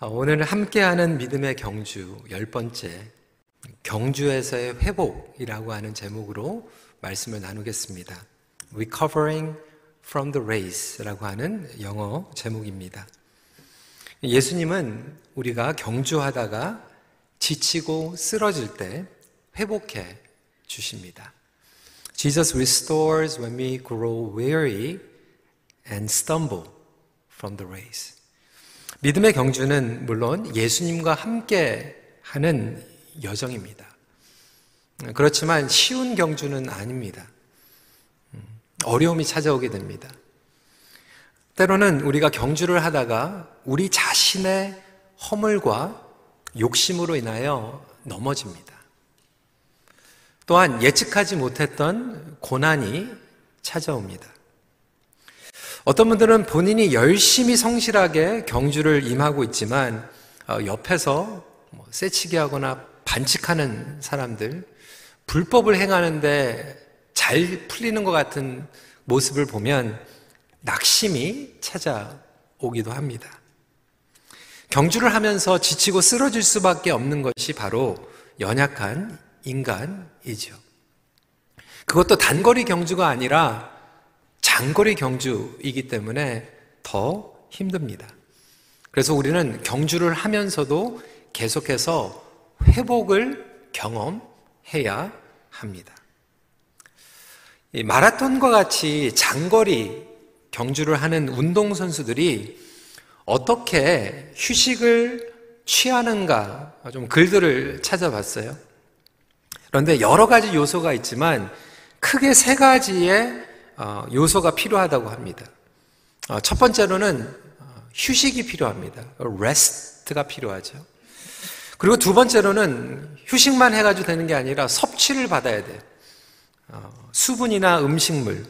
아, 오늘 함께하는 믿음의 경주 열 번째 경주에서의 회복이라고 하는 제목으로 말씀을 나누겠습니다. Recovering from the Race라고 하는 영어 제목입니다. 예수님은 우리가 경주하다가 지치고 쓰러질 때 회복해 주십니다. Jesus restores when we grow weary and stumble from the race. 믿음의 경주는 물론 예수님과 함께 하는 여정입니다. 그렇지만 쉬운 경주는 아닙니다. 어려움이 찾아오게 됩니다. 때로는 우리가 경주를 하다가 우리 자신의 허물과 욕심으로 인하여 넘어집니다. 또한 예측하지 못했던 고난이 찾아옵니다. 어떤 분들은 본인이 열심히 성실하게 경주를 임하고 있지만 어, 옆에서 뭐 쇠치기 하거나 반칙하는 사람들, 불법을 행하는데 잘 풀리는 것 같은 모습을 보면 낙심이 찾아오기도 합니다. 경주를 하면서 지치고 쓰러질 수밖에 없는 것이 바로 연약한 인간이죠. 그것도 단거리 경주가 아니라 장거리 경주이기 때문에 더 힘듭니다. 그래서 우리는 경주를 하면서도 계속해서 회복을 경험해야 합니다. 마라톤과 같이 장거리 경주를 하는 운동선수들이 어떻게 휴식을 취하는가 좀 글들을 찾아봤어요. 그런데 여러 가지 요소가 있지만 크게 세 가지의 어, 요소가 필요하다고 합니다. 어, 첫 번째로는 어, 휴식이 필요합니다. rest가 필요하죠. 그리고 두 번째로는 휴식만 해가지고 되는 게 아니라 섭취를 받아야 돼요. 수분이나 음식물,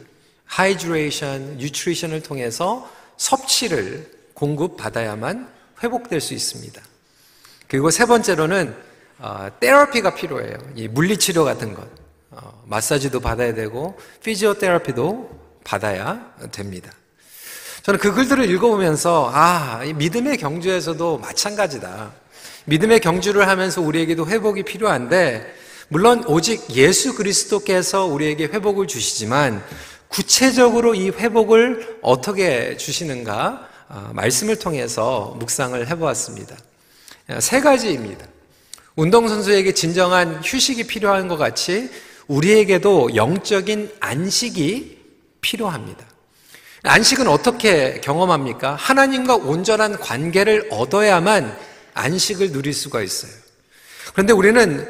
hydration, nutrition을 통해서 섭취를 공급받아야만 회복될 수 있습니다. 그리고 세 번째로는 therapy가 필요해요. 물리치료 같은 것. 어, 마사지도 받아야 되고 physiotherapy도 받아야 됩니다. 저는 그 글들을 읽어보면서 아, 믿음의 경주에서도 마찬가지다. 믿음의 경주를 하면서 우리에게도 회복이 필요한데 물론 오직 예수 그리스도께서 우리에게 회복을 주시지만 구체적으로 이 회복을 어떻게 주시는가 아, 말씀을 통해서 묵상을 해보았습니다. 세 가지입니다. 운동선수에게 진정한 휴식이 필요한 것 같이 우리에게도 영적인 안식이 필요합니다. 안식은 어떻게 경험합니까? 하나님과 온전한 관계를 얻어야만 안식을 누릴 수가 있어요. 그런데 우리는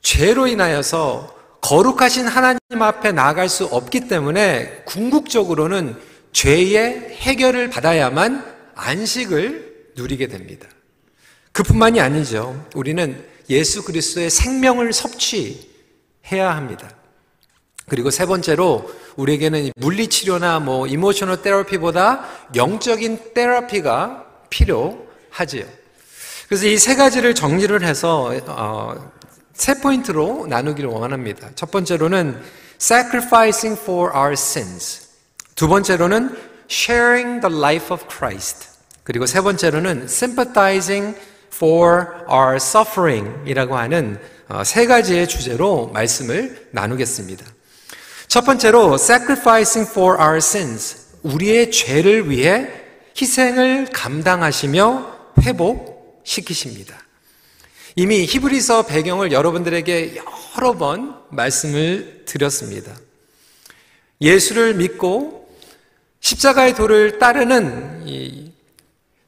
죄로 인하여서 거룩하신 하나님 앞에 나아갈 수 없기 때문에 궁극적으로는 죄의 해결을 받아야만 안식을 누리게 됩니다. 그뿐만이 아니죠. 우리는 예수 그리스도의 생명을 섭취 해야 합니다. 그리고 세 번째로 우리에게는 물리치료나 뭐 emotional therapy보다 영적인 therapy가 필요하지요. 그래서 이 세 가지를 정리를 해서 어, 세 포인트로 나누기를 원합니다. 첫 번째로는 sacrificing for our sins. 두 번째로는 sharing the life of Christ. 그리고 세 번째로는 sympathizing for our suffering이라고 하는 어, 세 가지의 주제로 말씀을 나누겠습니다. 첫 번째로 sacrificing for our sins 우리의 죄를 위해 희생을 감당하시며 회복시키십니다. 이미 히브리서 배경을 여러분들에게 여러 번 말씀을 드렸습니다. 예수를 믿고 십자가의 도를 따르는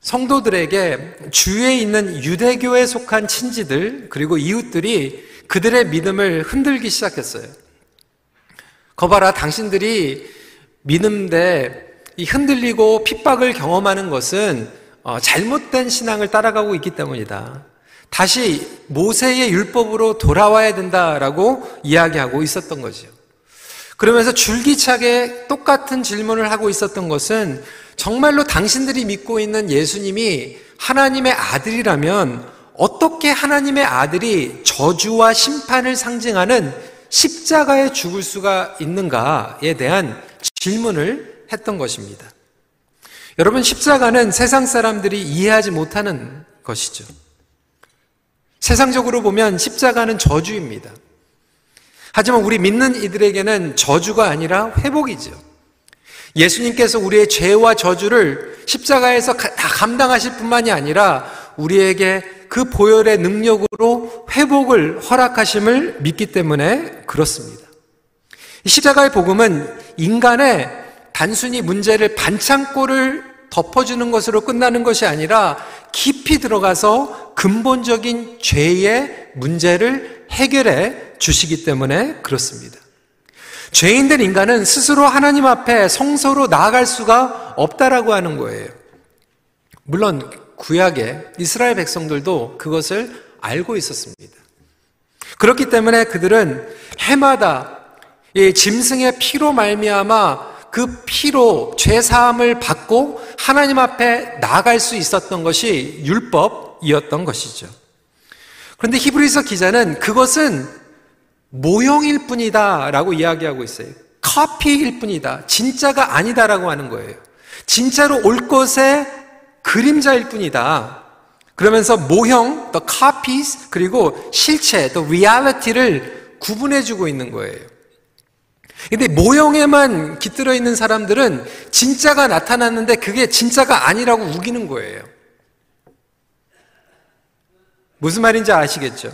성도들에게 주위에 있는 유대교에 속한 친지들 그리고 이웃들이 그들의 믿음을 흔들기 시작했어요. 거봐라, 당신들이 믿음대 흔들리고 핍박을 경험하는 것은 어, 잘못된 신앙을 따라가고 있기 때문이다. 다시 모세의 율법으로 돌아와야 된다라고 이야기하고 있었던 거죠. 그러면서 줄기차게 똑같은 질문을 하고 있었던 것은 정말로 당신들이 믿고 있는 예수님이 하나님의 아들이라면 어떻게 하나님의 아들이 저주와 심판을 상징하는 십자가에 죽을 수가 있는가에 대한 질문을 했던 것입니다. 여러분, 십자가는 세상 사람들이 이해하지 못하는 것이죠. 세상적으로 보면 십자가는 저주입니다. 하지만 우리 믿는 이들에게는 저주가 아니라 회복이죠. 예수님께서 우리의 죄와 저주를 십자가에서 다 감당하실 뿐만이 아니라 우리에게 그 보혈의 능력으로 회복을 허락하심을 믿기 때문에 그렇습니다. 십자가의 복음은 인간의 단순히 문제를 반창고를 덮어주는 것으로 끝나는 것이 아니라 깊이 들어가서 근본적인 죄의 문제를 해결해 주시기 때문에 그렇습니다. 죄인된 인간은 스스로 하나님 앞에 성소로 나아갈 수가 없다라고 하는 거예요. 물론 구약의 이스라엘 백성들도 그것을 알고 있었습니다. 그렇기 때문에 그들은 해마다 짐승의 피로 말미암아 그 피로 죄 사함을 받고 하나님 앞에 나아갈 수 있었던 것이 율법이었던 것이죠. 그런데 히브리서 기자는 그것은 모형일 뿐이다 라고 이야기하고 있어요. 커피일 뿐이다. 진짜가 아니다라고 하는 거예요. 진짜로 올 것의 그림자일 뿐이다. 그러면서 모형, the copies, 그리고 실체, the reality를 구분해주고 있는 거예요. 근데 모형에만 깃들어 있는 사람들은 진짜가 나타났는데 그게 진짜가 아니라고 우기는 거예요. 무슨 말인지 아시겠죠?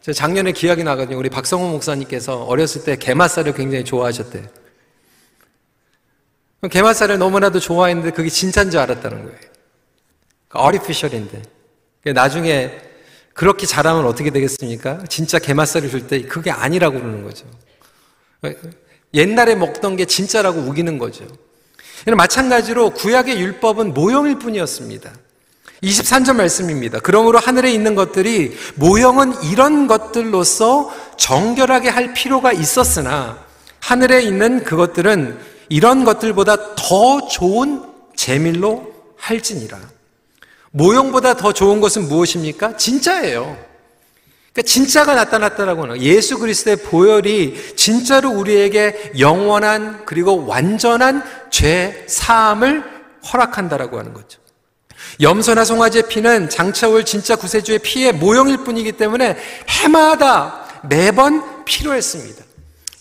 제가 작년에 기억이 나거든요. 우리 박성호 목사님께서 어렸을 때 게맛살을 굉장히 좋아하셨대요. 게맛살을 너무나도 좋아했는데 그게 진짜인 줄 알았다는 거예요. 어리피셜인데. 나중에 그렇게 잘하면 어떻게 되겠습니까? 진짜 게맛살을 줄 때 그게 아니라고 그러는 거죠. 옛날에 먹던 게 진짜라고 우기는 거죠. 마찬가지로 구약의 율법은 모형일 뿐이었습니다. 23절 말씀입니다. 그러므로 하늘에 있는 것들이 모형은 이런 것들로서 정결하게 할 필요가 있었으나 하늘에 있는 그것들은 이런 것들보다 더 좋은 재밀로 할지니라. 모형보다 더 좋은 것은 무엇입니까? 진짜예요. 그러니까 진짜가 나타났다라고 하는 예수 그리스도의 보혈이 진짜로 우리에게 영원한 그리고 완전한 죄 사함을 허락한다라고 하는 거죠. 염소나 송아지의 피는 장차올 진짜 구세주의 피의 모형일 뿐이기 때문에 해마다 매번 필요했습니다.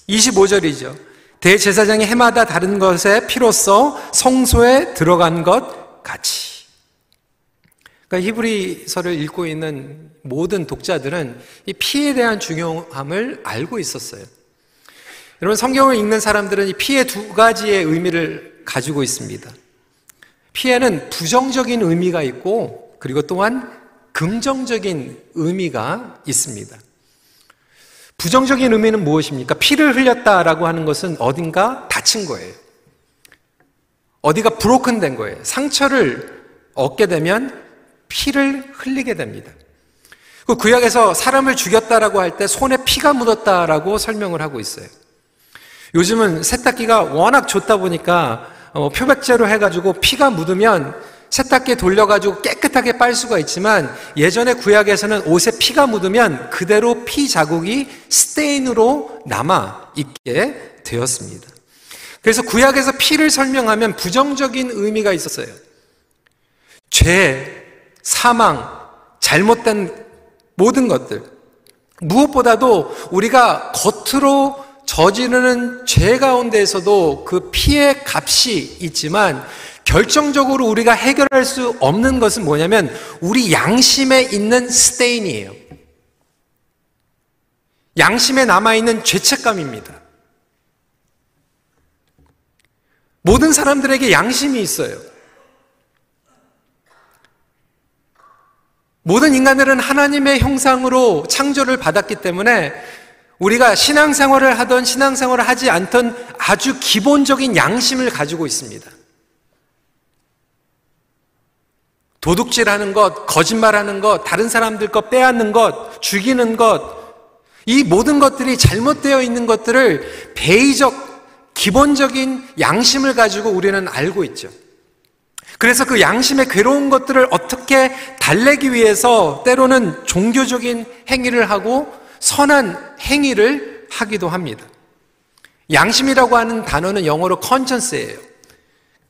25절이죠. 대제사장이 해마다 다른 것에 피로써 성소에 들어간 것 같이. 그러니까 히브리서를 읽고 있는 모든 독자들은 이 피에 대한 중요함을 알고 있었어요. 여러분 성경을 읽는 사람들은 이 피의 두 가지의 의미를 가지고 있습니다. 피해는 부정적인 의미가 있고 그리고 또한 긍정적인 의미가 있습니다. 부정적인 의미는 무엇입니까? 피를 흘렸다라고 하는 것은 어딘가 다친 거예요. 어디가 브로큰 된 거예요. 상처를 얻게 되면 피를 흘리게 됩니다. 그 구약에서 사람을 죽였다라고 할 때 손에 피가 묻었다라고 설명을 하고 있어요. 요즘은 세탁기가 워낙 좋다 보니까 어, 표백제로 해가지고 피가 묻으면 세탁기에 돌려가지고 깨끗하게 빨 수가 있지만 예전에 구약에서는 옷에 피가 묻으면 그대로 피 자국이 스테인으로 남아 있게 되었습니다. 그래서 구약에서 피를 설명하면 부정적인 의미가 있었어요. 죄, 사망, 잘못된 모든 것들. 무엇보다도 우리가 겉으로 저지르는 죄 가운데에서도 그 피의 값이 있지만 결정적으로 우리가 해결할 수 없는 것은 뭐냐면 우리 양심에 있는 스테인이에요. 양심에 남아있는 죄책감입니다. 모든 사람들에게 양심이 있어요. 모든 인간들은 하나님의 형상으로 창조를 받았기 때문에 우리가 신앙생활을 하던 신앙생활을 하지 않던 아주 기본적인 양심을 가지고 있습니다. 도둑질하는 것, 거짓말하는 것, 다른 사람들 것 빼앗는 것, 죽이는 것, 이 모든 것들이 잘못되어 있는 것들을 베이적, 기본적인 양심을 가지고 우리는 알고 있죠. 그래서 그 양심의 괴로운 것들을 어떻게 달래기 위해서 때로는 종교적인 행위를 하고 선한 행위를 하기도 합니다. 양심이라고 하는 단어는 영어로 conscience예요.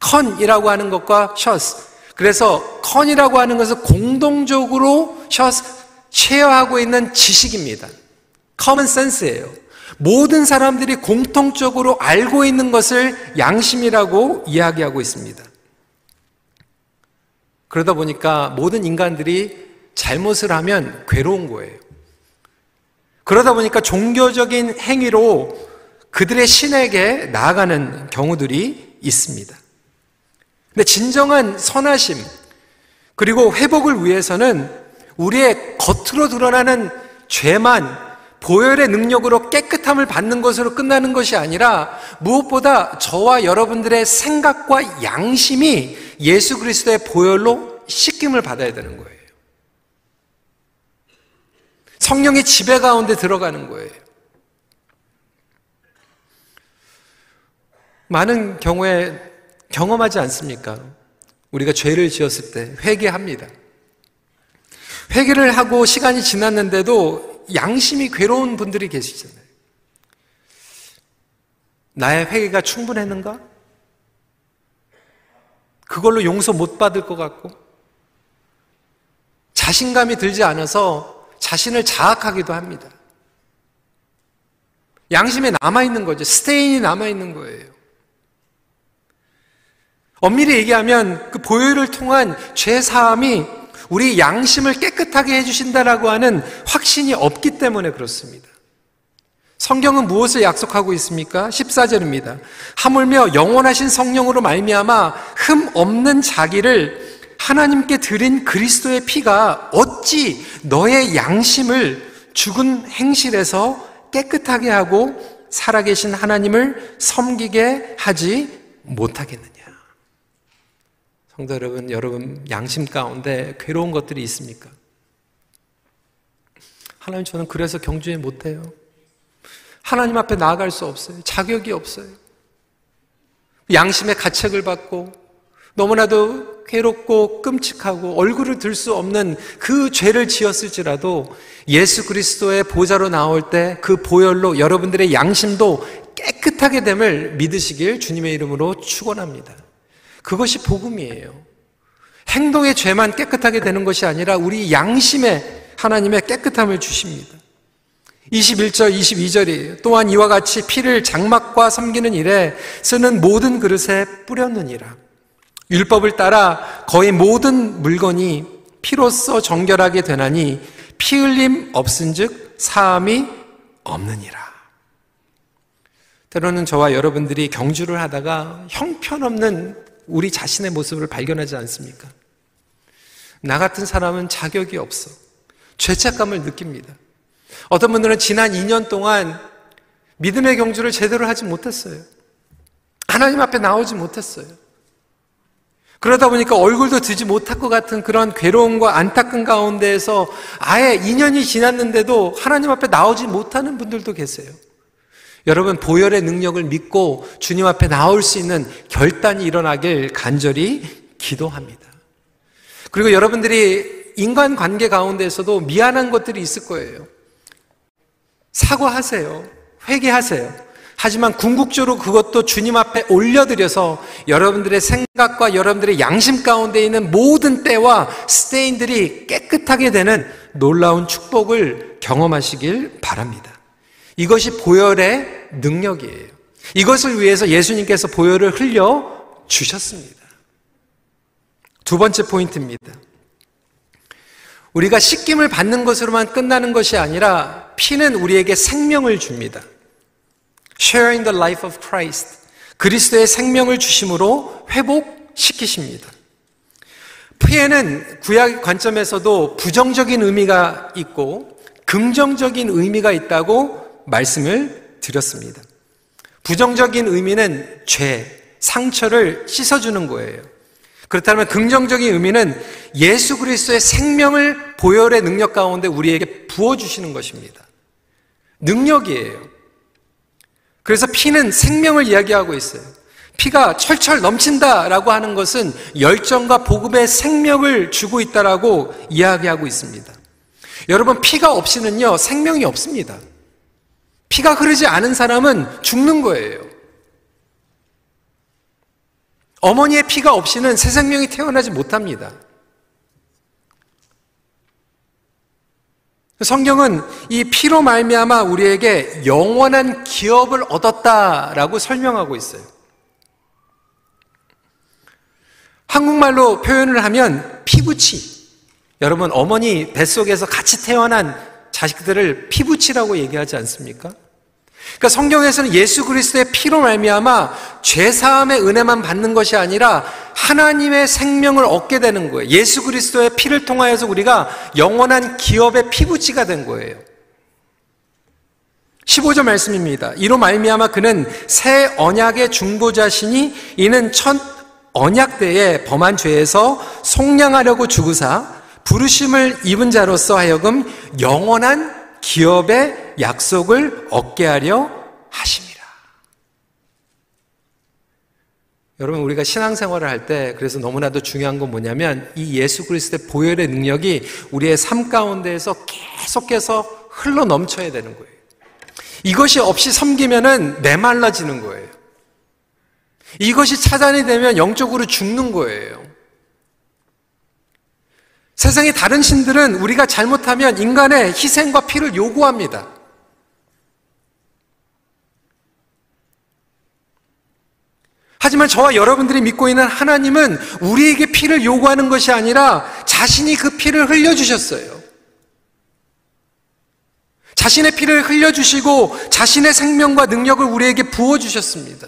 con이라고 하는 것과 science. 그래서 con이라고 하는 것은 공동적으로 셔스 쉐어하고 있는 지식입니다. common sense예요. 모든 사람들이 공통적으로 알고 있는 것을 양심이라고 이야기하고 있습니다. 그러다 보니까 모든 인간들이 잘못을 하면 괴로운 거예요. 그러다 보니까 종교적인 행위로 그들의 신에게 나아가는 경우들이 있습니다. 근데 진정한 선하심, 그리고 회복을 위해서는 우리의 겉으로 드러나는 죄만 보혈의 능력으로 깨끗함을 받는 것으로 끝나는 것이 아니라 무엇보다 저와 여러분들의 생각과 양심이 예수 그리스도의 보혈로 씻김을 받아야 되는 거예요. 성령의 지배 가운데 들어가는 거예요. 많은 경우에 경험하지 않습니까? 우리가 죄를 지었을 때 회개합니다. 회개를 하고 시간이 지났는데도 양심이 괴로운 분들이 계시잖아요. 나의 회개가 충분했는가? 그걸로 용서 못 받을 것 같고, 자신감이 들지 않아서 자신을 자학하기도 합니다. 양심에 남아있는 거죠. 스테인이 남아있는 거예요. 엄밀히 얘기하면 그 보혈을 통한 죄 사함이 우리 양심을 깨끗하게 해주신다라고 하는 확신이 없기 때문에 그렇습니다. 성경은 무엇을 약속하고 있습니까? 14절입니다. 하물며 영원하신 성령으로 말미암아 흠 없는 자기를 하나님께 드린 그리스도의 피가 어찌 너의 양심을 죽은 행실에서 깨끗하게 하고 살아계신 하나님을 섬기게 하지 못하겠느냐. 성도 여러분, 여러분 양심 가운데 괴로운 것들이 있습니까? 하나님 저는 그래서 경주에 못해요. 하나님 앞에 나아갈 수 없어요. 자격이 없어요. 양심의 가책을 받고 너무나도 괴롭고 끔찍하고 얼굴을 들 수 없는 그 죄를 지었을지라도 예수 그리스도의 보좌로 나올 때 그 보혈로 여러분들의 양심도 깨끗하게 됨을 믿으시길 주님의 이름으로 축원합니다. 그것이 복음이에요. 행동의 죄만 깨끗하게 되는 것이 아니라 우리 양심에 하나님의 깨끗함을 주십니다. 21절, 22절이에요. 또한 이와 같이 피를 장막과 섬기는 일에 쓰는 모든 그릇에 뿌렸느니라. 율법을 따라 거의 모든 물건이 피로써 정결하게 되나니 피 흘림 없은즉 사함이 없느니라. 때로는 저와 여러분들이 경주를 하다가 형편없는 우리 자신의 모습을 발견하지 않습니까? 나 같은 사람은 자격이 없어. 죄책감을 느낍니다. 어떤 분들은 지난 2년 동안 믿음의 경주를 제대로 하지 못했어요. 하나님 앞에 나오지 못했어요. 그러다 보니까 얼굴도 드지 못할 것 같은 그런 괴로움과 안타까운 가운데에서 아예 2년이 지났는데도 하나님 앞에 나오지 못하는 분들도 계세요. 여러분 보혈의 능력을 믿고 주님 앞에 나올 수 있는 결단이 일어나길 간절히 기도합니다. 그리고 여러분들이 인간 관계 가운데서도 미안한 것들이 있을 거예요. 사과하세요. 회개하세요. 하지만 궁극적으로 그것도 주님 앞에 올려드려서 여러분들의 생각과 여러분들의 양심 가운데 있는 모든 때와 스테인들이 깨끗하게 되는 놀라운 축복을 경험하시길 바랍니다. 이것이 보혈의 능력이에요. 이것을 위해서 예수님께서 보혈을 흘려 주셨습니다. 두 번째 포인트입니다. 우리가 씻김을 받는 것으로만 끝나는 것이 아니라 피는 우리에게 생명을 줍니다. Sharing the life of Christ. 그리스도의 생명을 주심으로 회복시키십니다. 피에는 구약 관점에서도 부정적인 의미가 있고 긍정적인 의미가 있다고 말씀을 드렸습니다. 부정적인 의미는 죄, 상처를 씻어주는 거예요. 그렇다면 긍정적인 의미는 예수 그리스도의 생명을 보혈의 능력 가운데 우리에게 부어주시는 것입니다. 능력이에요. 그래서 피는 생명을 이야기하고 있어요. 피가 철철 넘친다라고 하는 것은 열정과 복음의 생명을 주고 있다라고 이야기하고 있습니다. 여러분, 피가 없이는요, 생명이 없습니다. 피가 흐르지 않은 사람은 죽는 거예요. 어머니의 피가 없이는 새 생명이 태어나지 못합니다. 성경은 이 피로 말미암아 우리에게 영원한 기업을 얻었다라고 설명하고 있어요. 한국말로 표현을 하면 피부치. 여러분 어머니 뱃속에서 같이 태어난 자식들을 피부치라고 얘기하지 않습니까? 그러니까 성경에서는 예수 그리스도의 피로 말미암아 죄 사함의 은혜만 받는 것이 아니라 하나님의 생명을 얻게 되는 거예요. 예수 그리스도의 피를 통하여서 우리가 영원한 기업의 피부치가 된 거예요. 15절 말씀입니다. 이로 말미암아 그는 새 언약의 중보자시니 이는 첫 언약 때에 범한 죄에서 속량하려고 죽으사 부르심을 입은 자로서 하여금 영원한 기업의 약속을 얻게 하려 하십니다. 여러분 우리가 신앙생활을 할 때 그래서 너무나도 중요한 건 뭐냐면 이 예수 그리스도의 보혈의 능력이 우리의 삶 가운데에서 계속해서 흘러 넘쳐야 되는 거예요. 이것이 없이 섬기면은 메말라지는 거예요. 이것이 차단이 되면 영적으로 죽는 거예요. 세상의 다른 신들은 우리가 잘못하면 인간의 희생과 피를 요구합니다. 하지만 저와 여러분들이 믿고 있는 하나님은 우리에게 피를 요구하는 것이 아니라 자신이 그 피를 흘려주셨어요. 자신의 피를 흘려주시고 자신의 생명과 능력을 우리에게 부어주셨습니다.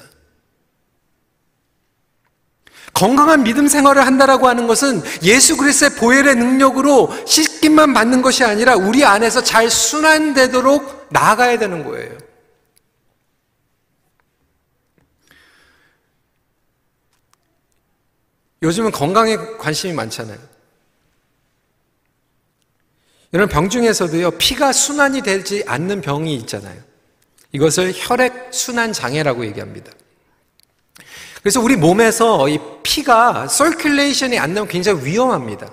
건강한 믿음 생활을 한다라고 하는 것은 예수 그리스도의 보혈의 능력으로 씻김만 받는 것이 아니라 우리 안에서 잘 순환되도록 나아가야 되는 거예요. 요즘은 건강에 관심이 많잖아요. 이런 병 중에서도요, 피가 순환이 되지 않는 병이 있잖아요. 이것을 혈액 순환 장애라고 얘기합니다. 그래서 우리 몸에서 이 피가 circulation이 안 나면 굉장히 위험합니다.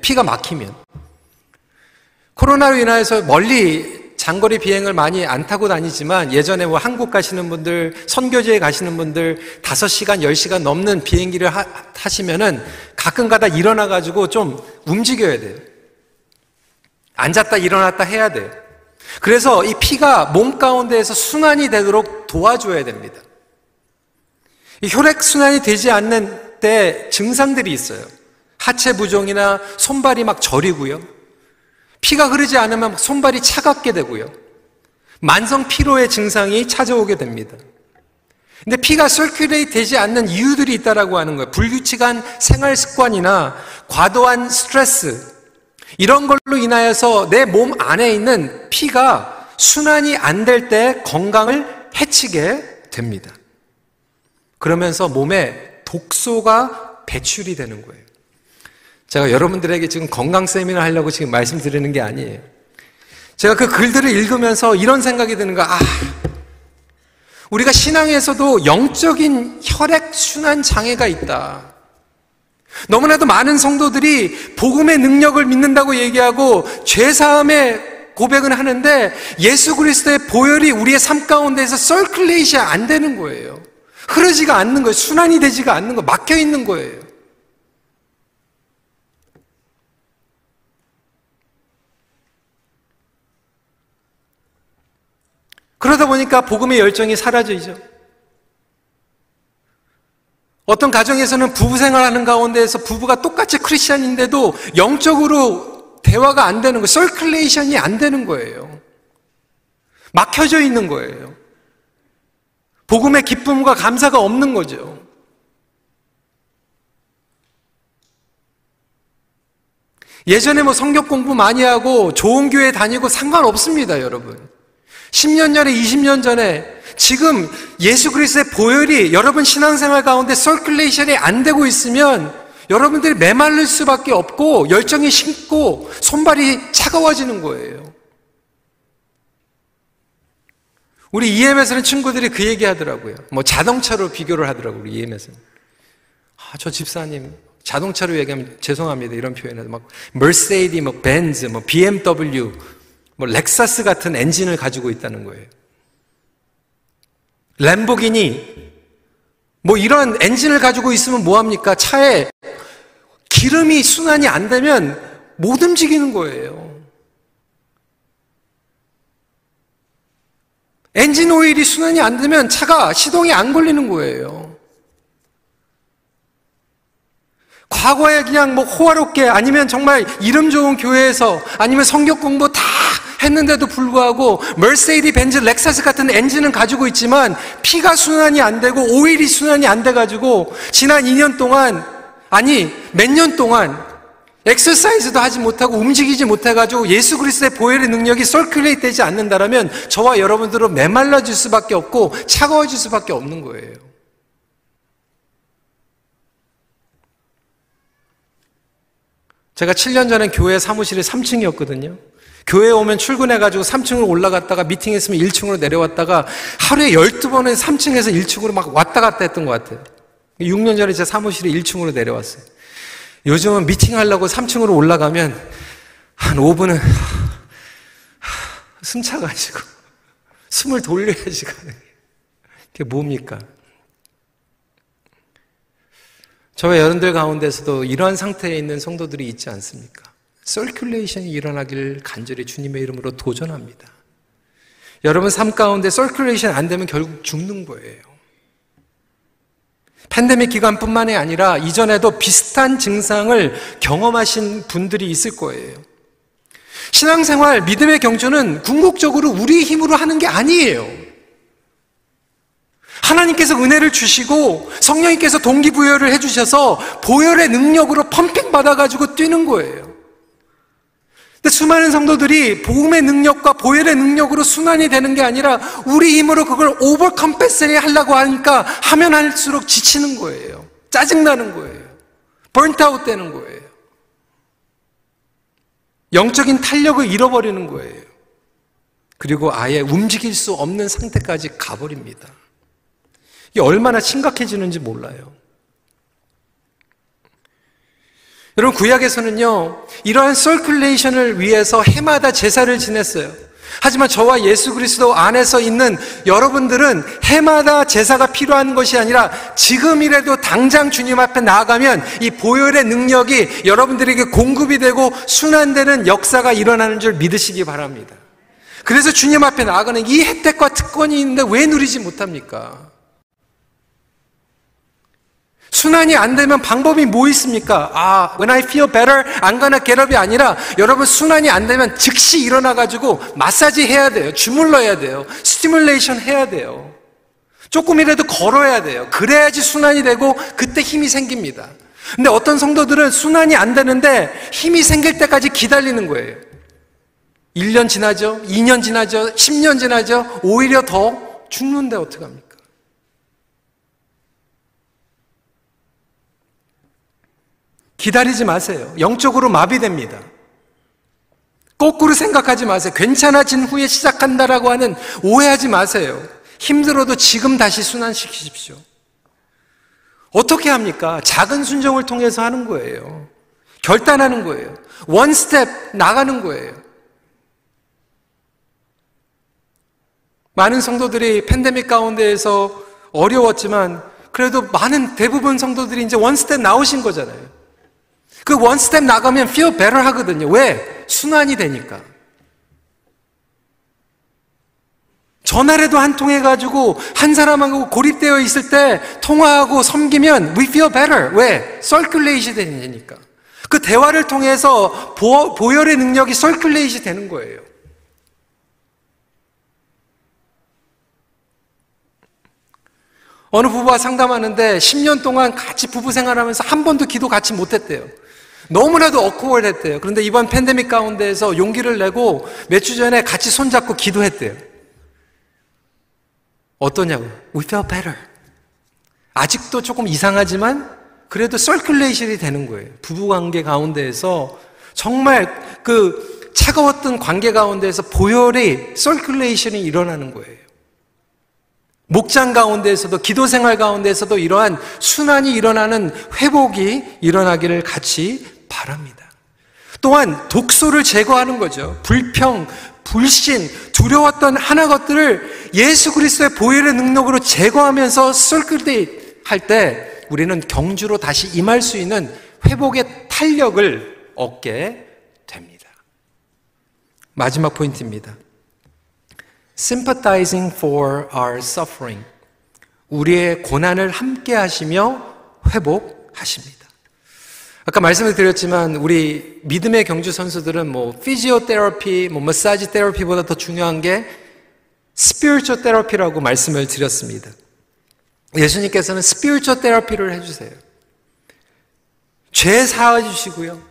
피가 막히면. 코로나로 인하여서 멀리 장거리 비행을 많이 안 타고 다니지만 예전에 뭐 한국 가시는 분들, 선교지에 가시는 분들 5시간, 10시간 넘는 비행기를 하, 타시면은 가끔 가다 일어나 가지고 좀 움직여야 돼요. 앉았다 일어났다 해야 돼요. 그래서 이 피가 몸 가운데에서 순환이 되도록 도와줘야 됩니다. 혈액순환이 되지 않는 때 증상들이 있어요. 하체 부종이나 손발이 막 저리고요. 피가 흐르지 않으면 손발이 차갑게 되고요. 만성 피로의 증상이 찾아오게 됩니다. 근데 피가 설큘레이 되지 않는 이유들이 있다라고 하는 거예요. 불규칙한 생활 습관이나 과도한 스트레스 이런 걸로 인하여서 내 몸 안에 있는 피가 순환이 안 될 때 건강을 해치게 됩니다. 그러면서 몸에 독소가 배출이 되는 거예요. 제가 여러분들에게 지금 건강 세미나 하려고 지금 말씀드리는 게 아니에요. 제가 그 글들을 읽으면서 이런 생각이 드는 거, 아, 우리가 신앙에서도 영적인 혈액 순환 장애가 있다. 너무나도 많은 성도들이 복음의 능력을 믿는다고 얘기하고 죄사함의 고백은 하는데 예수 그리스도의 보혈이 우리의 삶 가운데에서 썰클레이시 안 되는 거예요. 흐르지가 않는 거예요. 순환이 되지가 않는 거 막혀 있는 거예요. 그러다 보니까 복음의 열정이 사라져죠 어떤 가정에서는 부부 생활하는 가운데에서 부부가 똑같이 크리스천인데도 영적으로 대화가 안 되는 거예요. 설클레이션이 안 되는 거예요. 막혀져 있는 거예요. 복음의 기쁨과 감사가 없는 거죠. 예전에 뭐 성격 공부 많이 하고 좋은 교회 다니고 상관없습니다, 여러분. 10년 전에, 20년 전에 지금 예수 그리스도의 보혈이 여러분 신앙생활 가운데 서큘레이션이 안 되고 있으면 여러분들이 메말릴 수밖에 없고 열정이 식고 손발이 차가워지는 거예요. 우리 EM에서는 친구들이 그 얘기 하더라고요. 뭐 자동차로 비교를 하더라고요, 우리 EM에서는. 아, 저 집사님, 자동차로 얘기하면 죄송합니다. 이런 표현을. 막, Mercedes, 뭐, Benz, 뭐, BMW, 뭐, Lexus 같은 엔진을 가지고 있다는 거예요. Lamborghini, 뭐 이런 엔진을 가지고 있으면 뭐합니까? 차에 기름이 순환이 안 되면 못 움직이는 거예요. 엔진 오일이 순환이 안 되면 차가 시동이 안 걸리는 거예요. 과거에 그냥 뭐 호화롭게 아니면 정말 이름 좋은 교회에서 아니면 성경 공부 다 했는데도 불구하고 Mercedes Benz Lexus 같은 엔진은 가지고 있지만 피가 순환이 안 되고 오일이 순환이 안 돼 가지고 지난 2년 동안 아니 몇 년 동안 엑서사이즈도 하지 못하고 움직이지 못해가지고 예수 그리스도의 보혈의 능력이 circulate 되지 않는다라면 저와 여러분들은 메말라질 수밖에 없고 차가워질 수밖에 없는 거예요. 제가 7년 전에 교회 사무실이 3층이었거든요. 교회 오면 출근해가지고 3층으로 올라갔다가 미팅 했으면 1층으로 내려왔다가 하루에 12번은 3층에서 1층으로 막 왔다 갔다 했던 것 같아요. 6년 전에 제 사무실이 1층으로 내려왔어요. 요즘은 미팅하려고 3층으로 올라가면 한 5분은 숨 차가지고 숨을 돌려야지 가는 그게 뭡니까? 저와 여러분들 가운데서도 이러한 상태에 있는 성도들이 있지 않습니까? circulation이 일어나길 간절히 주님의 이름으로 도전합니다. 여러분 삶 가운데 circulation 안 되면 결국 죽는 거예요. 팬데믹 기간뿐만이 아니라 이전에도 비슷한 증상을 경험하신 분들이 있을 거예요. 신앙생활, 믿음의 경주는 궁극적으로 우리 힘으로 하는 게 아니에요. 하나님께서 은혜를 주시고 성령님께서 동기부여를 해주셔서 보혈의 능력으로 펌핑 받아가지고 뛰는 거예요. 근데 수많은 성도들이 복음의 능력과 보혈의 능력으로 순환이 되는 게 아니라 우리 힘으로 그걸 오버컴패스리 하려고 하니까 하면 할수록 지치는 거예요. 짜증나는 거예요. 번트아웃 되는 거예요. 영적인 탄력을 잃어버리는 거예요. 그리고 아예 움직일 수 없는 상태까지 가버립니다. 이게 얼마나 심각해지는지 몰라요. 여러분 구약에서는요 이러한 서큘레이션을 위해서 해마다 제사를 지냈어요. 하지만 저와 예수 그리스도 안에서 있는 여러분들은 해마다 제사가 필요한 것이 아니라 지금이라도 당장 주님 앞에 나아가면 이 보혈의 능력이 여러분들에게 공급이 되고 순환되는 역사가 일어나는 줄 믿으시기 바랍니다. 그래서 주님 앞에 나아가는 이 혜택과 특권이 있는데 왜 누리지 못합니까? 순환이 안 되면 방법이 뭐 있습니까? 아, when I feel better, I'm gonna get up이 아니라 여러분 순환이 안 되면 즉시 일어나가지고 마사지 해야 돼요. 주물러야 돼요. stimulation 해야 돼요. 조금이라도 걸어야 돼요. 그래야지 순환이 되고 그때 힘이 생깁니다. 근데 어떤 성도들은 순환이 안 되는데 힘이 생길 때까지 기다리는 거예요. 1년 지나죠? 2년 지나죠? 10년 지나죠? 오히려 더 죽는데 어떡합니까? 기다리지 마세요. 영적으로 마비됩니다. 거꾸로 생각하지 마세요. 괜찮아진 후에 시작한다라고 하는 오해하지 마세요. 힘들어도 지금 다시 순환시키십시오. 어떻게 합니까? 작은 순종을 통해서 하는 거예요. 결단하는 거예요. one step 나가는 거예요. 많은 성도들이 팬데믹 가운데에서 어려웠지만 그래도 많은 대부분 성도들이 이제 one step 나오신 거잖아요. 그 one step 나가면 feel better 하거든요. 왜? 순환이 되니까. 전화라도 한 통 해가지고 한 사람하고 고립되어 있을 때 통화하고 섬기면 we feel better. 왜? circulate 되니까. 그 대화를 통해서 보, 보혈의 능력이 circulate 되는 거예요. 어느 부부와 상담하는데 10년 동안 같이 부부 생활하면서 한 번도 기도 같이 못했대요. 너무나도 어쿠월했대요. 그런데 이번 팬데믹 가운데에서 용기를 내고 몇 주 전에 같이 손잡고 기도했대요. 어떠냐고. We feel better. 아직도 조금 이상하지만 그래도 설큘레이션이 되는 거예요. 부부 관계 가운데에서 정말 그 차가웠던 관계 가운데에서 보혈의 설큘레이션이 일어나는 거예요. 목장 가운데에서도 기도 생활 가운데에서도 이러한 순환이 일어나는 회복이 일어나기를 같이 바랍니다. 또한 독소를 제거하는 거죠. 불평, 불신, 두려웠던 하나 것들을 예수 그리스도의 보혈의 능력으로 제거하면서 썰끌데 할때 우리는 경주로 다시 임할 수 있는 회복의 탄력을 얻게 됩니다. 마지막 포인트입니다. sympathizing for our suffering. 우리의 고난을 함께 하시며 회복하십니다. 아까 말씀을 드렸지만 우리 믿음의 경주 선수들은 뭐 피지오 테라피, 뭐 마사지 테라피보다 더 중요한 게 스피리추어 테라피라고 말씀을 드렸습니다. 예수님께서는 스피리추어 테라피를 해 주세요. 죄 사해 주시고요.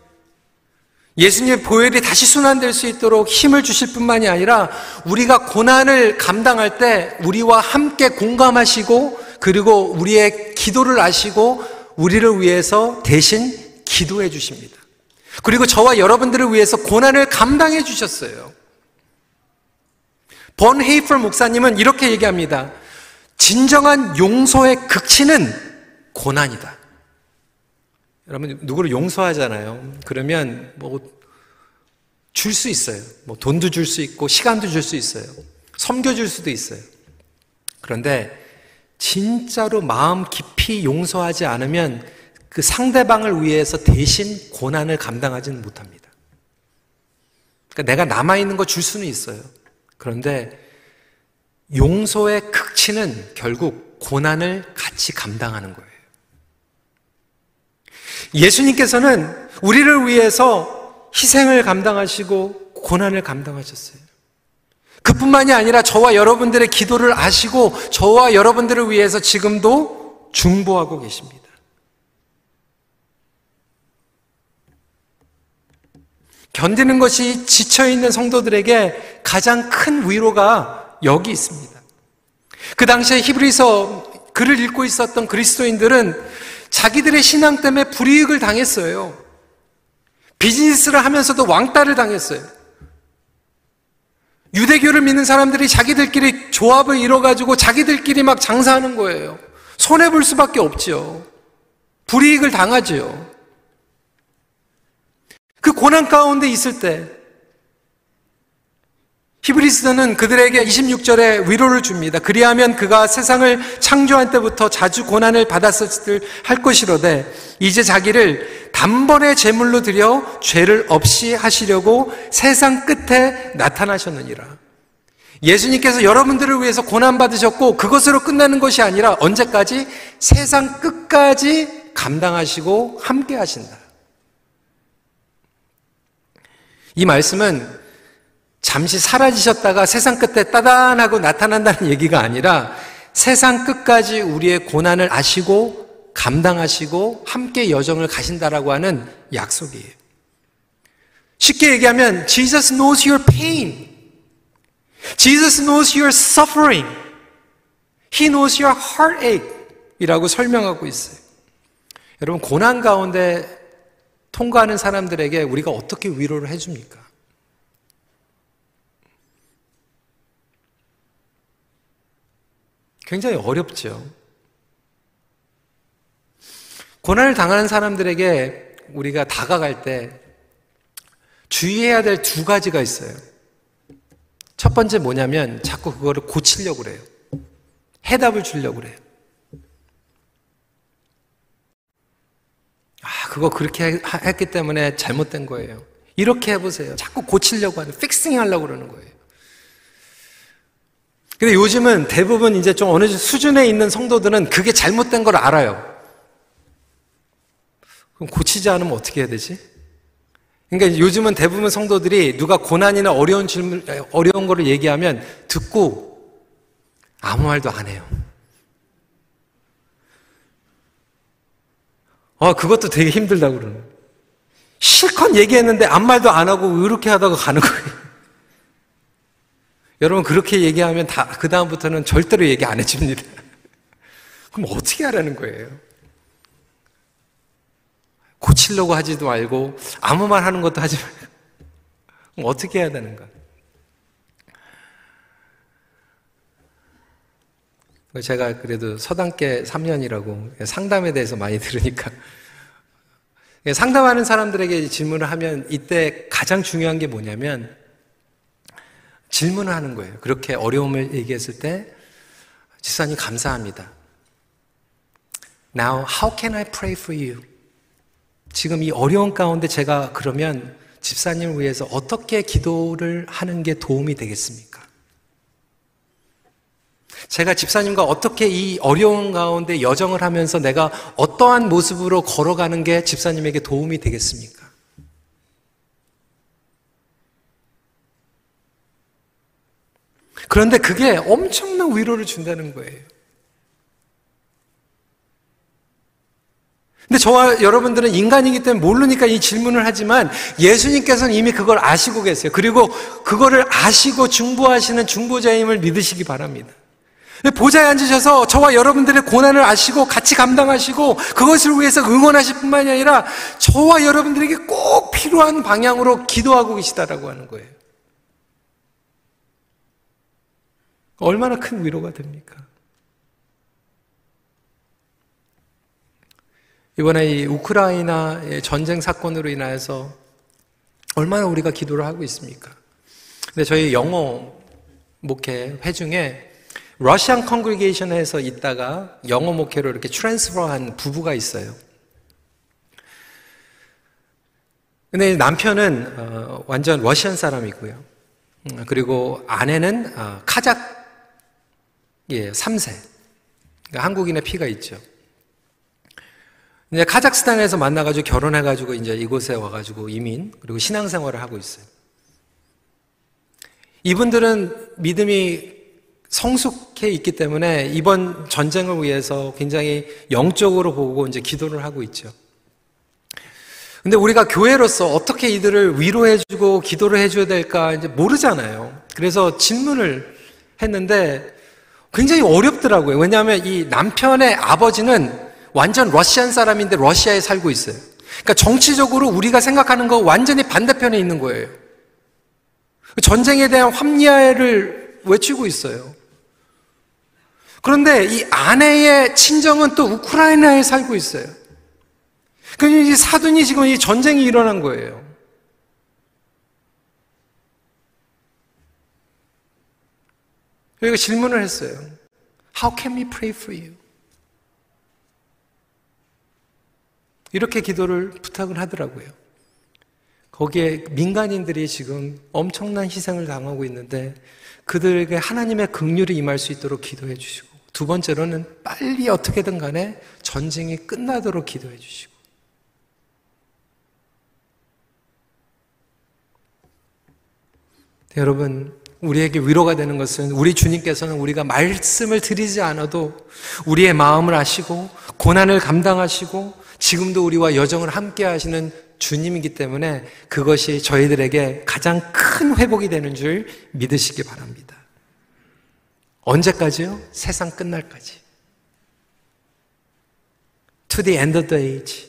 예수님의 보혈이 다시 순환될 수 있도록 힘을 주실 뿐만이 아니라 우리가 고난을 감당할 때 우리와 함께 공감하시고 그리고 우리의 기도를 아시고 우리를 위해서 대신 기도해 주십니다. 그리고 저와 여러분들을 위해서 고난을 감당해 주셨어요. 본 헤이플 목사님은 이렇게 얘기합니다. 진정한 용서의 극치는 고난이다. 여러분 누구를 용서하잖아요. 그러면 뭐 줄 수 있어요. 뭐 돈도 줄 수 있고 시간도 줄 수 있어요. 섬겨 줄 수도 있어요. 그런데 진짜로 마음 깊이 용서하지 않으면 그 상대방을 위해서 대신 고난을 감당하지는 못합니다. 그러니까 내가 남아있는 거 줄 수는 있어요. 그런데 용서의 극치는 결국 고난을 같이 감당하는 거예요. 예수님께서는 우리를 위해서 희생을 감당하시고 고난을 감당하셨어요. 그뿐만이 아니라 저와 여러분들의 기도를 아시고 저와 여러분들을 위해서 지금도 중보하고 계십니다. 견디는 것이 지쳐있는 성도들에게 가장 큰 위로가 여기 있습니다. 그 당시에 히브리서 글을 읽고 있었던 그리스도인들은 자기들의 신앙 때문에 불이익을 당했어요. 비즈니스를 하면서도 왕따를 당했어요. 유대교를 믿는 사람들이 자기들끼리 조합을 이뤄가지고 자기들끼리 막 장사하는 거예요. 손해볼 수밖에 없지요. 불이익을 당하지요. 그 고난 가운데 있을 때 히브리스는 그들에게 26절에 위로를 줍니다. 그리하면 그가 세상을 창조한 때부터 자주 고난을 받았을 할 것이로되 이제 자기를 단번에 제물로 드려 죄를 없이 하시려고 세상 끝에 나타나셨느니라. 예수님께서 여러분들을 위해서 고난 받으셨고 그것으로 끝나는 것이 아니라 언제까지 세상 끝까지 감당하시고 함께 하신다. 이 말씀은 잠시 사라지셨다가 세상 끝에 따단하고 나타난다는 얘기가 아니라 세상 끝까지 우리의 고난을 아시고 감당하시고 함께 여정을 가신다라고 하는 약속이에요. 쉽게 얘기하면 Jesus knows your pain. Jesus knows your suffering. He knows your heartache. 이라고 설명하고 있어요. 여러분, 고난 가운데 통과하는 사람들에게 우리가 어떻게 위로를 해줍니까? 굉장히 어렵죠. 고난을 당하는 사람들에게 우리가 다가갈 때 주의해야 될 두 가지가 있어요. 첫 번째 뭐냐면 자꾸 그거를 고치려고 그래요. 해답을 주려고 그래요. 그거 그렇게 했기 때문에 잘못된 거예요. 이렇게 해보세요. 자꾸 고치려고 하는, 픽싱 하려고 그러는 거예요. 근데 요즘은 대부분 이제 좀 어느 수준에 있는 성도들은 그게 잘못된 걸 알아요. 그럼 고치지 않으면 어떻게 해야 되지? 그러니까 요즘은 대부분 성도들이 누가 고난이나 어려운 질문, 어려운 거를 얘기하면 듣고 아무 말도 안 해요. 아, 그것도 되게 힘들다고 그러는. 실컷 얘기했는데 아무 말도 안 하고 이렇게 하다가 가는 거예요. 여러분 그렇게 얘기하면 다 그 다음부터는 절대로 얘기 안 해줍니다. 그럼 어떻게 하라는 거예요? 고치려고 하지도 말고 아무 말 하는 것도 하지 말고 그럼 어떻게 해야 되는가? 제가 그래도 서당계 3년이라고 상담에 대해서 많이 들으니까 상담하는 사람들에게 질문을 하면 이때 가장 중요한 게 뭐냐면 질문을 하는 거예요. 그렇게 어려움을 얘기했을 때, 지사님 감사합니다. Now, how can I pray for you? 지금 이 어려운 가운데 제가 그러면 집사님을 위해서 어떻게 기도를 하는 게 도움이 되겠습니까? 제가 집사님과 어떻게 이 어려운 가운데 여정을 하면서 내가 어떠한 모습으로 걸어가는 게 집사님에게 도움이 되겠습니까? 그런데 그게 엄청난 위로를 준다는 거예요. 근데 저와 여러분들은 인간이기 때문에 모르니까 이 질문을 하지만 예수님께서는 이미 그걸 아시고 계세요. 그리고 그거를 아시고 중보하시는 중보자임을 믿으시기 바랍니다. 보좌에 앉으셔서 저와 여러분들의 고난을 아시고 같이 감당하시고 그것을 위해서 응원하실 뿐만이 아니라 저와 여러분들에게 꼭 필요한 방향으로 기도하고 계시다라고 하는 거예요. 얼마나 큰 위로가 됩니까? 이번에 이 우크라이나의 전쟁 사건으로 인하여서 얼마나 우리가 기도를 하고 있습니까? 근데 저희 영어 목회 회중에 러시안 컨그리게이션에서 있다가 영어 목회로 이렇게 트랜스퍼한 부부가 있어요. 근데 남편은 어, 완전 러시안 사람이고요. 음, 그리고 아내는 어, 카작 예, 3세. 그러니까 한국인의 피가 있죠. 이제 카자흐스탄에서 만나가지고 결혼해가지고 이제 이곳에 와가지고 이민 그리고 신앙생활을 하고 있어요. 이분들은 믿음이 성숙해 있기 때문에 이번 전쟁을 위해서 굉장히 영적으로 보고 이제 기도를 하고 있죠. 근데 우리가 교회로서 어떻게 이들을 위로해주고 기도를 해줘야 될까 이제 모르잖아요. 그래서 질문을 했는데 굉장히 어렵더라고요. 왜냐하면 이 남편의 아버지는 완전 러시안 사람인데 러시아에 살고 있어요. 그러니까 정치적으로 우리가 생각하는 거 완전히 반대편에 있는 거예요. 전쟁에 대한 합리화를 외치고 있어요. 그런데 이 아내의 친정은 또 우크라이나에 살고 있어요. 그러니까 이 사돈이 지금 이 전쟁이 일어난 거예요. 그리고 질문을 했어요. How can we pray for you? 이렇게 기도를 부탁을 하더라고요. 거기에 민간인들이 지금 엄청난 희생을 당하고 있는데 그들에게 하나님의 긍휼이 임할 수 있도록 기도해 주시고 두 번째로는 빨리 어떻게든 간에 전쟁이 끝나도록 기도해 주시고 여러분 우리에게 위로가 되는 것은 우리 주님께서는 우리가 말씀을 드리지 않아도 우리의 마음을 아시고 고난을 감당하시고 지금도 우리와 여정을 함께 하시는 주님이기 때문에 그것이 저희들에게 가장 큰 회복이 되는 줄 믿으시기 바랍니다. 언제까지요? 세상 끝날까지. To the end of the age.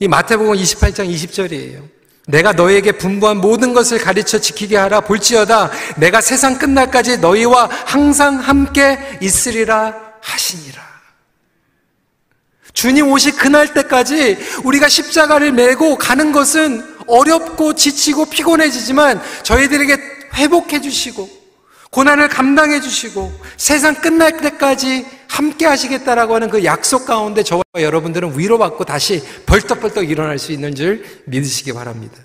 이 마태복음 28장 20절이에요. 내가 너에게 분부한 모든 것을 가르쳐 지키게 하라 볼지어다 내가 세상 끝날까지 너희와 항상 함께 있으리라 하시니라. 주님 오시 그날 때까지 우리가 십자가를 메고 가는 것은 어렵고 지치고 피곤해지지만 저희들에게 회복해 주시고 고난을 감당해 주시고 세상 끝날 때까지 함께 하시겠다라고 하는 그 약속 가운데 저와 여러분들은 위로받고 다시 벌떡벌떡 일어날 수 있는 줄 믿으시기 바랍니다.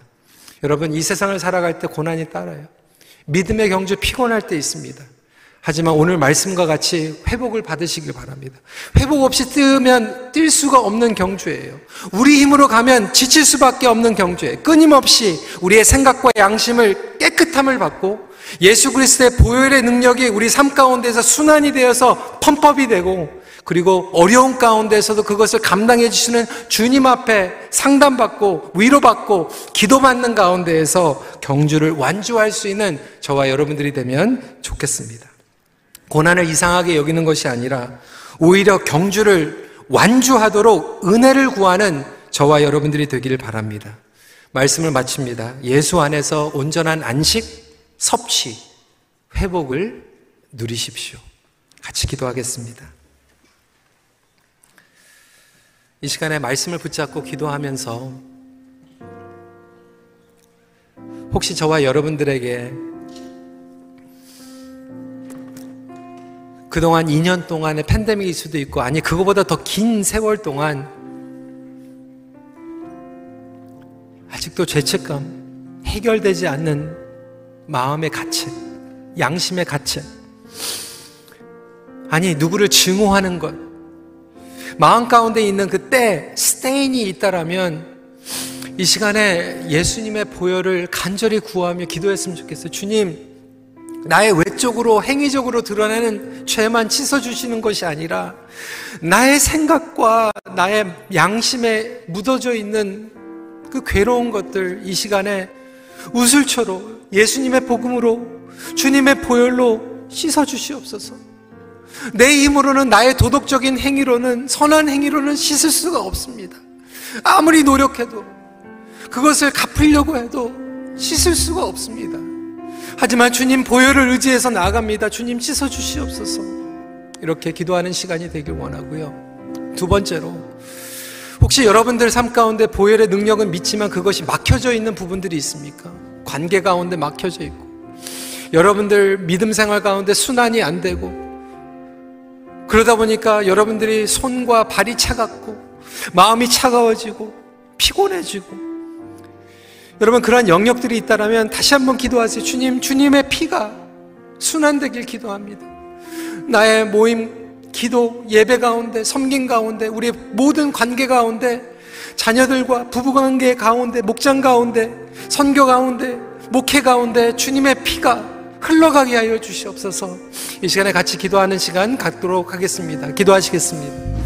여러분, 이 세상을 살아갈 때 고난이 따라요. 믿음의 경주 피곤할 때 있습니다. 하지만 오늘 말씀과 같이 회복을 받으시길 바랍니다. 회복 없이 뜨면 뛸 수가 없는 경주예요. 우리 힘으로 가면 지칠 수밖에 없는 경주예요. 끊임없이 우리의 생각과 양심을 깨끗함을 받고 예수 그리스도의 보혈의 능력이 우리 삶 가운데서 순환이 되어서 펌법이 되고 그리고 어려운 가운데서도 그것을 감당해 주시는 주님 앞에 상담받고 위로받고 기도받는 가운데에서 경주를 완주할 수 있는 저와 여러분들이 되면 좋겠습니다. 고난을 이상하게 여기는 것이 아니라 오히려 경주를 완주하도록 은혜를 구하는 저와 여러분들이 되기를 바랍니다. 말씀을 마칩니다. 예수 안에서 온전한 안식, 섭취, 회복을 누리십시오. 같이 기도하겠습니다. 이 시간에 말씀을 붙잡고 기도하면서 혹시 저와 여러분들에게 그동안 2년 동안의 팬데믹일 수도 있고, 아니, 그거보다 더 긴 세월 동안 아직도 죄책감, 해결되지 않는 마음의 가책, 양심의 가책, 아니, 누구를 증오하는 것, 마음 가운데 있는 그 때, 스테인이 있다라면 이 시간에 예수님의 보혈을 간절히 구하며 기도했으면 좋겠어요. 주님, 나의 외적으로 행위적으로 드러내는 죄만 씻어주시는 것이 아니라 나의 생각과 나의 양심에 묻어져 있는 그 괴로운 것들 이 시간에 우슬초로 예수님의 복음으로 주님의 보혈로 씻어 주시옵소서. 내 힘으로는 나의 도덕적인 행위로는 선한 행위로는 씻을 수가 없습니다. 아무리 노력해도 그것을 갚으려고 해도 씻을 수가 없습니다. 하지만 주님 보혈을 의지해서 나아갑니다. 주님 씻어 주시옵소서. 이렇게 기도하는 시간이 되길 원하고요. 두 번째로 혹시 여러분들 삶 가운데 보혈의 능력은 믿지만 그것이 막혀져 있는 부분들이 있습니까? 관계 가운데 막혀져 있고 여러분들 믿음 생활 가운데 순환이 안 되고 그러다 보니까 여러분들이 손과 발이 차갑고 마음이 차가워지고 피곤해지고 여러분 그러한 영역들이 있다면 다시 한번 기도하세요. 주님, 주님의 피가 순환되길 기도합니다. 나의 모임, 기도, 예배 가운데, 섬긴 가운데, 우리 모든 관계 가운데, 자녀들과 부부관계 가운데, 목장 가운데, 선교 가운데, 목회 가운데 주님의 피가 흘러가게 하여 주시옵소서. 이 시간에 같이 기도하는 시간 갖도록 하겠습니다. 기도하시겠습니다.